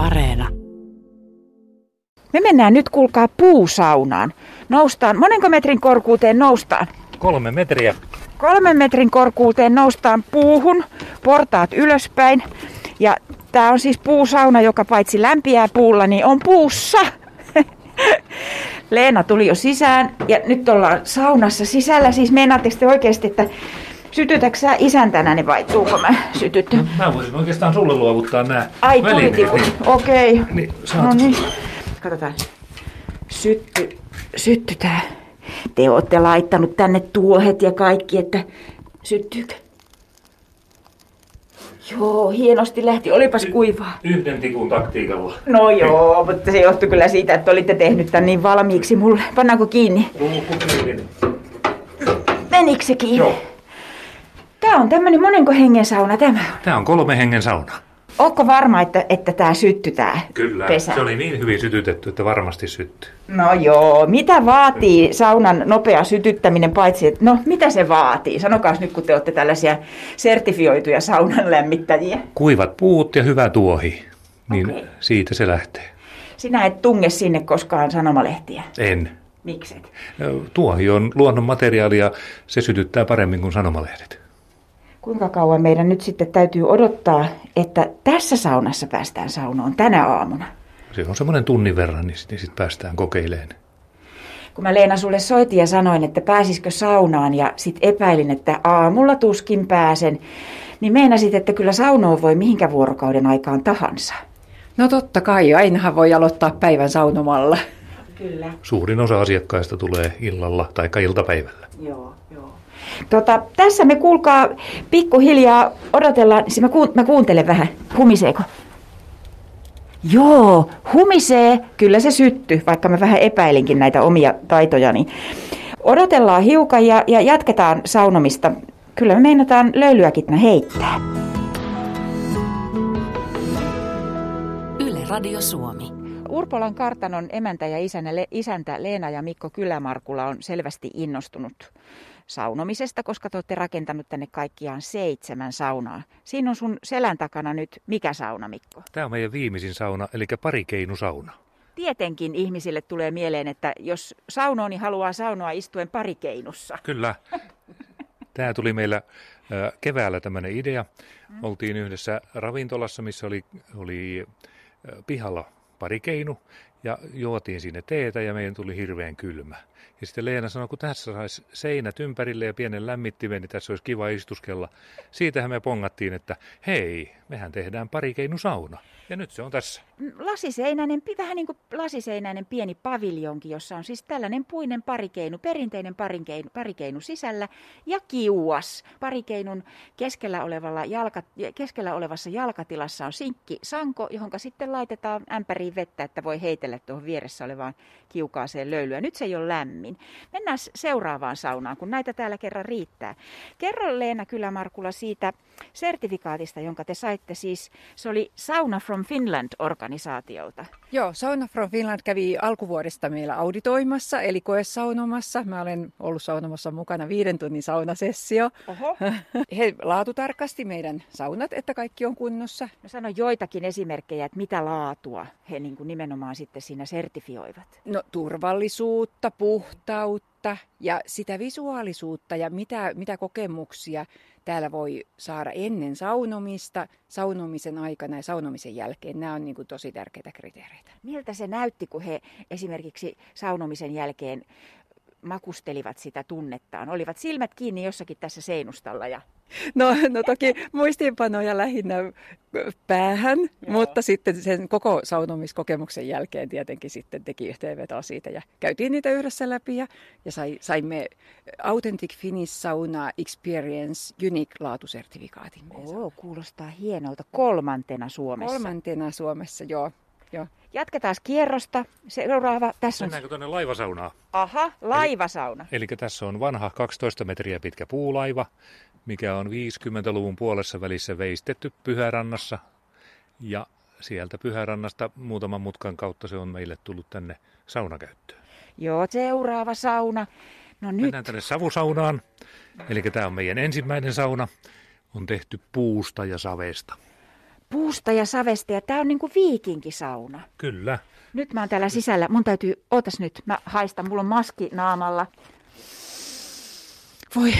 Areena. Me mennään nyt, kuulkaa, puusaunaan. Noustaan, monenko metrin korkuuteen noustaan? Kolme metriä. Kolmen metrin korkuuteen noustaan puuhun, portaat ylöspäin. Ja tää on siis puusauna, joka paitsi lämpiää puulla, niin on puussa. Leena tuli jo sisään ja nyt ollaan saunassa sisällä. Siis meinaatteko te oikeasti, että sytytätkö sä isäntänäni vai tuuko mä sytytty? Mä voisin oikeastaan sulle luovuttaa nämä Ai välineet, niin- okei. Niin, saat. No niin. Katsotaan. Sytty, sytty tää. Te ootte laittanut tänne tuohet ja kaikki, että syttyykö? Joo, hienosti lähti. Olipas kuivaa. Yhden tikun taktiikalla. No joo, mutta se johtui kyllä siitä, että olitte tehnyt tän niin valmiiksi mulle. Pannaanko kiinni? Ruukku kiinni. Menikö se kiinni? Joo. Tää on tämmönen monenko hengen sauna tämä on. Tää on kolme hengen sauna. Ootko varma, että, että tää sytty tää Kyllä. pesä? Se oli niin hyvin sytytetty, että varmasti syttyy. No joo, mitä vaatii saunan nopea sytyttäminen paitsi, että no mitä se vaatii? Sanokaa nyt, kun te olette tällaisia sertifioituja saunan lämmittäjiä. Kuivat puut ja hyvä tuohi. Niin Okei. siitä se lähtee. Sinä et tunge sinne koskaan sanomalehtiä. En. Mikset? Tuohi on luonnon materiaali ja se sytyttää paremmin kuin sanomalehdet. Kuinka kauan meidän nyt sitten täytyy odottaa, että tässä saunassa päästään saunoon tänä aamuna? Se on semmoinen tunnin verran, niin sitten sit päästään kokeileen. Kun mä Leena sulle soitin ja sanoin, että pääsisikö saunaan ja sit epäilin, että aamulla tuskin pääsen, niin meinasit, että kyllä saunoon voi mihinkä vuorokauden aikaan tahansa. No totta kai, ainahan voi aloittaa päivän saunomalla. Kyllä. Suurin osa asiakkaista tulee illalla tai iltapäivällä. Joo, joo. Tota, tässä me kuulkaa pikkuhiljaa odotellaan, siis mä, kuun, mä kuuntelen vähän, humiseeko? Joo, humisee, kyllä se sytty, vaikka mä vähän epäilinkin näitä omia taitojani. Odotellaan hiukan ja, ja jatketaan saunomista. Kyllä me meinataan löylyäkin heittää. Yle Radio Suomi. Urpolan kartanon emäntä ja isänä, isäntä Leena ja Mikko Kylämarkula on selvästi innostunut saunomisesta, koska te olette rakentanut tänne kaikkiaan seitsemän saunaa. Siinä on sun selän takana nyt mikä sauna, Mikko? Tämä on meidän viimeisin sauna, eli parikeinusauna. Tietenkin ihmisille tulee mieleen, että jos saunoo, niin haluaa saunoa istuen parikeinussa. Kyllä. Tämä tuli meillä keväällä tämmöinen idea. Oltiin yhdessä ravintolassa, missä oli, oli pihalla pari keinu ja juotiin sinne teetä ja meidän tuli hirveän kylmä. Ja sitten Leena sanoi, kun tässä saisi seinät ympärille ja pienen lämmittimen, niin tässä olisi kiva istuskella. Siitähän me pongattiin, että hei, mehän tehdään parikeinusauna. Ja nyt se on tässä. Lasiseinäinen, vähän niin kuin lasiseinäinen pieni paviljonki, jossa on siis tällainen puinen parikeinu, perinteinen parikeinu, parikeinu sisällä ja kiuas. Parikeinun keskellä, olevalla jalka, keskellä olevassa jalkatilassa on sinkki sanko, johon sitten laitetaan ämpäriin vettä, että voi heitellä tuohon vieressä olevaan kiukaaseen löylyä. Nyt se ei ole lämmin. Mennään s- seuraavaan saunaan, kun näitä täällä kerran riittää. Kerro Leena Kylämarkula siitä sertifikaatista, jonka te saitte siis. Se oli Sauna from Finland-organisaatiolta. Joo, Sauna from Finland kävi alkuvuodesta meillä auditoimassa, eli koesaunomassa. Mä olen ollut saunomassa mukana viiden tunnin saunasessio. Oho. He laatutarkasti meidän saunat, että kaikki on kunnossa. No sano joitakin esimerkkejä, että mitä laatua he niin kuin nimenomaan sitten siinä sertifioivat. No turvallisuutta, puhtautta ja sitä visuaalisuutta ja mitä, mitä kokemuksia täällä voi saada ennen saunomista, saunomisen aikana ja saunomisen jälkeen. Nämä on niin kuin tosi tärkeitä kriteereitä. Miltä se näytti, kun he esimerkiksi saunomisen jälkeen makustelivat sitä tunnettaan? Olivat silmät kiinni jossakin tässä seinustalla ja No, no toki muistiinpanoja lähinnä päähän, Joo. mutta sitten sen koko saunomiskokemuksen jälkeen tietenkin sitten teki yhteenvetoa siitä ja käytiin niitä yhdessä läpi ja, ja sai, saimme Authentic Finnish Sauna Experience Unique laatusertifikaatin. Oo, kuulostaa hienolta. Kolmantena Suomessa. Kolmantena Suomessa, joo. Joo. Jatketaan kierrosta. Seuraava, tässä on... Mennäänkö tuonne laivasaunaan? Aha, laivasauna. Eli tässä on vanha 12 metriä pitkä puulaiva, mikä on 50-luvun puolessa välissä veistetty Pyhärannassa. Ja sieltä Pyhärannasta muutaman mutkan kautta se on meille tullut tänne saunakäyttöön. Joo, seuraava sauna. No nyt. Mennään tänne savusaunaan. Eli tämä on meidän ensimmäinen sauna. On tehty puusta ja savesta. Puusta ja savesta ja tämä on niin kuin viikinkisauna. Kyllä. Nyt mä oon täällä sisällä. Mun täytyy, ootas nyt, mä haistan, mulla on maski naamalla. Voi.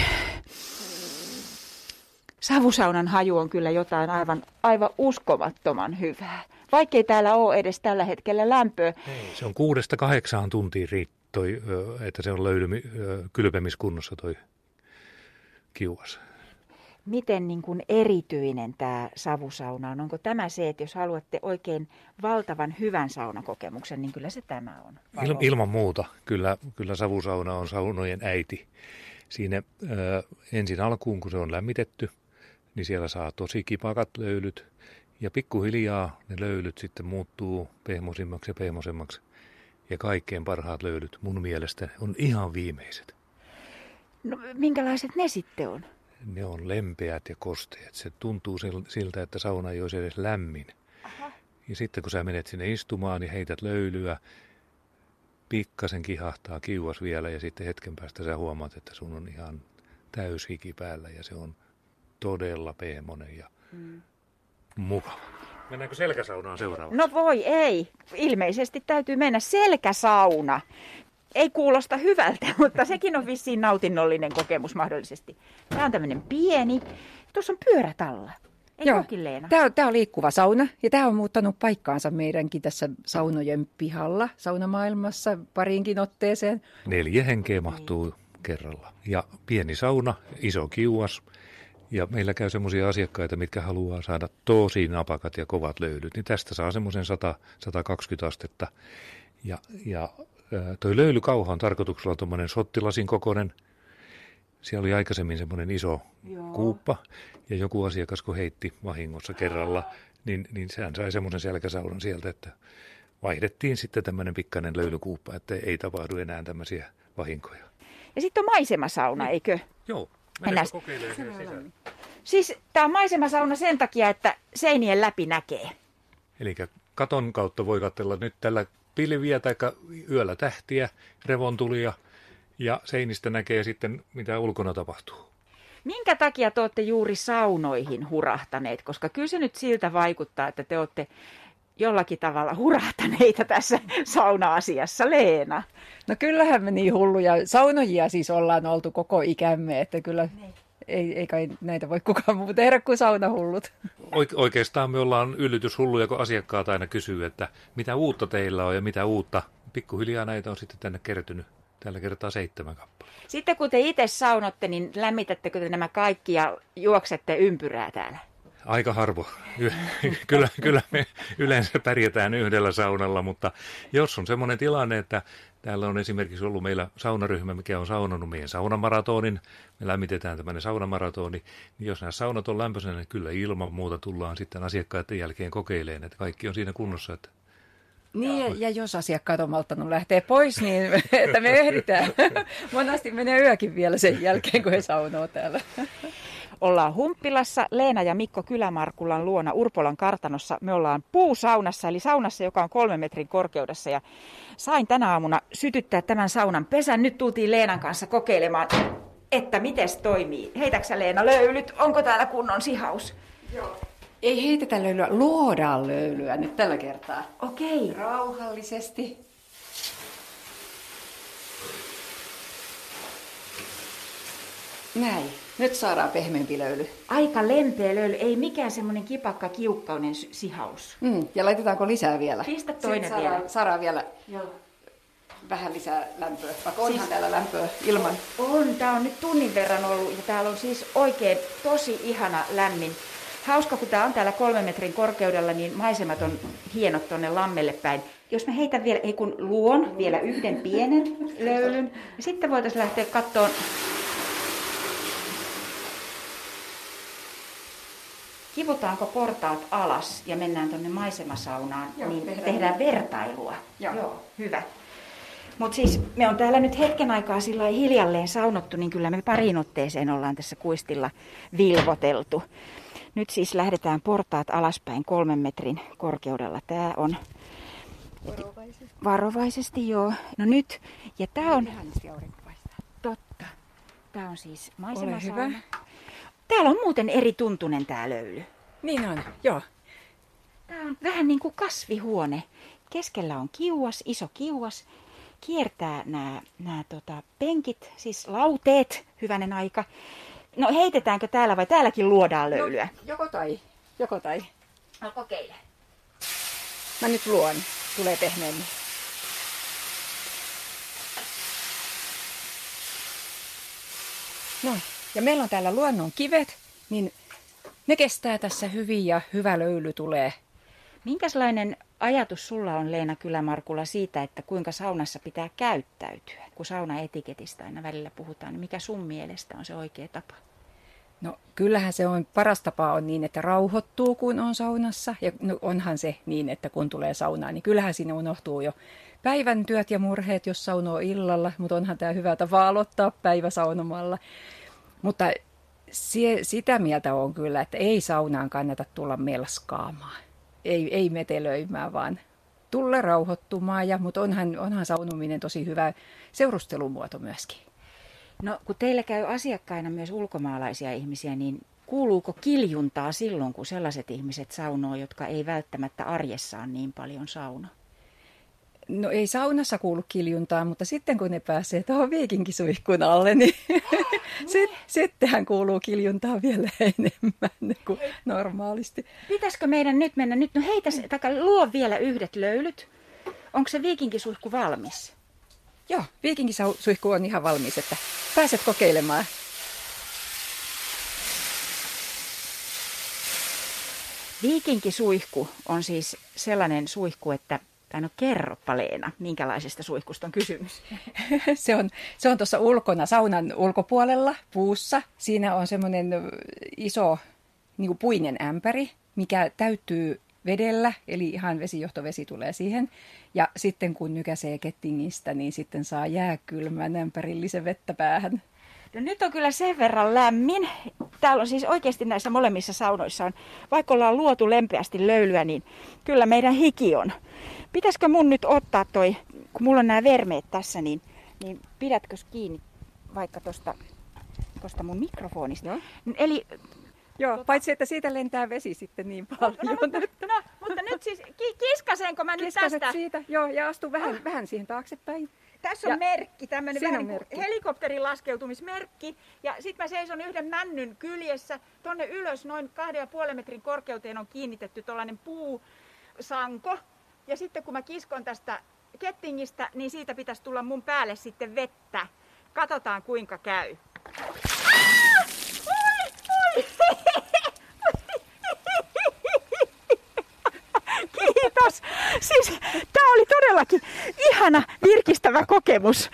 Savusaunan haju on kyllä jotain aivan, aivan uskomattoman hyvää. Vaikkei täällä ole edes tällä hetkellä lämpöä. Ei, se on kuudesta kahdeksaan tuntia riittoi, että se on löydymi, kylpemiskunnossa toi kiuas. Miten niin kuin erityinen tämä savusauna on? Onko tämä se, että jos haluatte oikein valtavan hyvän saunakokemuksen, niin kyllä se tämä on? Il, ilman muuta. Kyllä, kyllä savusauna on saunojen äiti. Siinä ö, ensin alkuun, kun se on lämmitetty, niin siellä saa tosi kipakat löylyt. Ja pikkuhiljaa ne löylyt sitten muuttuu pehmosimmaksi ja pehmosemmaksi. Ja kaikkein parhaat löylyt mun mielestä on ihan viimeiset. No, minkälaiset ne sitten on? Ne on lempeät ja kosteet. Se tuntuu siltä, että sauna ei olisi edes lämmin. Aha. Ja sitten kun sä menet sinne istumaan, niin heität löylyä, pikkasen kihahtaa kiuas vielä ja sitten hetken päästä sä huomaat, että sun on ihan täys hiki päällä ja se on todella pehmonen ja mm. mukava. Mennäänkö selkäsaunaan seuraavaksi? No voi ei. Ilmeisesti täytyy mennä selkäsauna. Ei kuulosta hyvältä, mutta sekin on vissiin nautinnollinen kokemus mahdollisesti. Tämä on tämmöinen pieni. Tuossa on pyörät alla. Ei Joo, tämä on, tämä on liikkuva sauna ja tämä on muuttanut paikkaansa meidänkin tässä saunojen pihalla saunamaailmassa pariinkin otteeseen. Neljä henkeä mahtuu niin. kerralla. Ja pieni sauna, iso kiuas, ja meillä käy semmoisia asiakkaita, mitkä haluaa saada tosi napakat ja kovat löydyt, niin tästä saa semmoisen 100-120 astetta. Ja, ja toi löylykauha on tarkoituksella tuommoinen sottilasin kokoinen. Siellä oli aikaisemmin semmoinen iso Joo. kuuppa, ja joku asiakas kun heitti vahingossa kerralla, niin, niin sehän sai semmoisen selkäsaunan sieltä, että vaihdettiin sitten tämmöinen pikkainen löylykuuppa, että ei tapahdu enää tämmöisiä vahinkoja. Ja sitten on maisemasauna, niin. eikö? Joo, Mennään kokeilemaan. Siis tämä on maisemasauna sen takia, että seinien läpi näkee. Eli katon kautta voi katsella nyt tällä pilviä tai yöllä tähtiä, revontulia ja seinistä näkee sitten mitä ulkona tapahtuu. Minkä takia te olette juuri saunoihin hurahtaneet? Koska kyllä se nyt siltä vaikuttaa, että te olette jollakin tavalla hurahtaneita tässä sauna-asiassa, Leena. No kyllähän me niin hulluja. Saunojia siis ollaan oltu koko ikämme, että kyllä niin. Ei, ei kai näitä voi kukaan muu tehdä kuin saunahullut. Oikeastaan me ollaan yllytyshulluja, kun asiakkaat aina kysyy, että mitä uutta teillä on ja mitä uutta. Pikkuhiljaa näitä on sitten tänne kertynyt tällä kertaa seitsemän kappaletta. Sitten kun te itse saunotte, niin lämmitättekö te nämä kaikki ja juoksette ympyrää täällä? Aika harvo. kyllä, kyllä me yleensä pärjätään yhdellä saunalla, mutta jos on semmoinen tilanne, että täällä on esimerkiksi ollut meillä saunaryhmä, mikä on saunannut meidän saunamaratonin, me lämmitetään tämmöinen saunamaratoni, niin jos nämä saunat on lämpöisenä, niin kyllä ilman muuta tullaan sitten asiakkaiden jälkeen kokeilemaan, että kaikki on siinä kunnossa, että niin, ja, ja jos asiakkaat on malttanut lähteä pois, niin että me ehditään. Monasti menee yökin vielä sen jälkeen, kun he saunoo täällä. Ollaan Humppilassa Leena ja Mikko Kylämarkulan luona Urpolan kartanossa. Me ollaan puusaunassa, eli saunassa, joka on kolmen metrin korkeudessa. Ja sain tänä aamuna sytyttää tämän saunan pesän. Nyt tultiin Leenan kanssa kokeilemaan, että miten toimii. Heitäksä Leena löylyt? Onko täällä kunnon sihaus? Joo. Ei heitetä löylyä, luodaan löylyä nyt tällä kertaa. Okei. Rauhallisesti. Näin. Nyt saadaan pehmeämpi löyly. Aika lempeä löyly, ei mikään semmoinen kipakka kiukkainen sihaus. Mm, ja laitetaanko lisää vielä? Pistä toinen Sitten vielä. Saadaan, saadaan vielä Joo. vähän lisää lämpöä, vaikka onhan siis, täällä lämpöä ilman. On, tää on nyt tunnin verran ollut ja täällä on siis oikein tosi ihana lämmin. Hauska, kun tää on täällä kolmen metrin korkeudella, niin maisemat on hienot tonne lammelle päin. Jos mä heitän vielä, ei kun luon vielä yhden pienen löylyn, ja sitten voitaisiin lähteä kattoon kivutaanko portaat alas ja mennään tuonne maisemasaunaan, Joo, niin tehdään, tehdään vertailua. Joo. Joo, hyvä. Mutta siis me on täällä nyt hetken aikaa sillä hiljalleen saunottu, niin kyllä me pariin otteeseen ollaan tässä kuistilla vilvoteltu. Nyt siis lähdetään portaat alaspäin kolmen metrin korkeudella. Tämä on Varovaisesti. Varovaisesti, joo. No nyt, ja tämä on... Totta. Tämä on siis maisemasauna. Täällä on muuten eri tuntunen tää löyly. Niin on, joo. Tämä on vähän niin kuin kasvihuone. Keskellä on kiuas, iso kiuas. Kiertää nämä, nämä tota, penkit, siis lauteet, hyvänen aika. No heitetäänkö täällä vai täälläkin luodaan löylyä? No, joko tai. Joko tai. No kokeile. Mä nyt luon. Tulee pehmeämmin. No, ja meillä on täällä luonnon kivet, niin ne kestää tässä hyvin ja hyvä löyly tulee. Minkälainen ajatus sulla on Leena Kylämarkula siitä, että kuinka saunassa pitää käyttäytyä? Kun saunaetiketistä aina välillä puhutaan, niin mikä sun mielestä on se oikea tapa? No kyllähän se on, paras tapa on niin, että rauhoittuu kun on saunassa. Ja no, onhan se niin, että kun tulee saunaan, niin kyllähän sinne unohtuu jo päivän työt ja murheet, jos saunoo illalla. Mutta onhan tämä hyvä tapa aloittaa päivä saunomalla. Mutta sie, sitä mieltä on kyllä, että ei saunaan kannata tulla melskaamaan. Ei, ei metelöimään, vaan tulla rauhoittumaan. Ja, mutta onhan, onhan saunominen tosi hyvä seurustelumuoto myöskin. No kun teillä käy asiakkaina myös ulkomaalaisia ihmisiä, niin kuuluuko kiljuntaa silloin, kun sellaiset ihmiset saunoo, jotka ei välttämättä arjessaan niin paljon sauno? No ei saunassa kuulu kiljuntaa, mutta sitten kun ne pääsee tuohon viikinkisuihkun alle, niin sit, sittenhän kuuluu kiljuntaa vielä enemmän kuin normaalisti. Pitäisikö meidän nyt mennä nyt? No heitä, taka, luo vielä yhdet löylyt. Onko se viikinkisuihku valmis? Joo, viikinkisuihku on ihan valmis, että pääset kokeilemaan. Viikinkisuihku on siis sellainen suihku, että tai no kerropa Leena, minkälaisesta suihkusta on kysymys? se on, se on tuossa ulkona, saunan ulkopuolella, puussa. Siinä on semmoinen iso niin kuin puinen ämpäri, mikä täyttyy vedellä, eli ihan vesijohtovesi tulee siihen. Ja sitten kun nykäsee kettingistä, niin sitten saa jääkylmän ämpärillisen vettä päähän. No nyt on kyllä sen verran lämmin. Täällä on siis oikeasti näissä molemmissa saunoissa on, vaikka ollaan luotu lempeästi löylyä, niin kyllä meidän hiki on. Pitäisikö mun nyt ottaa toi, kun mulla on nämä vermeet tässä, niin, niin pidätkö kiinni vaikka tosta, tosta mun mikrofonista? Joo. Eli Joo, tota... paitsi että siitä lentää vesi sitten niin paljon. No, no, mutta, no, mutta nyt siis ki- kiskasenko mä nyt tästä? siitä, joo, ja astu vähän, ah. vähän siihen taaksepäin. Tässä on ja merkki, tämmöinen vähän niin helikopterin laskeutumismerkki. Ja sitten mä seison yhden männyn kyljessä. Tonne ylös noin kahden ja puolen metrin korkeuteen on kiinnitetty tuollainen puusanko. Ja sitten kun mä kiskon tästä kettingistä, niin siitä pitäisi tulla mun päälle sitten vettä. Katsotaan kuinka käy. Kiitos. Siis tämä oli todellakin ihana virkistävä kokemus.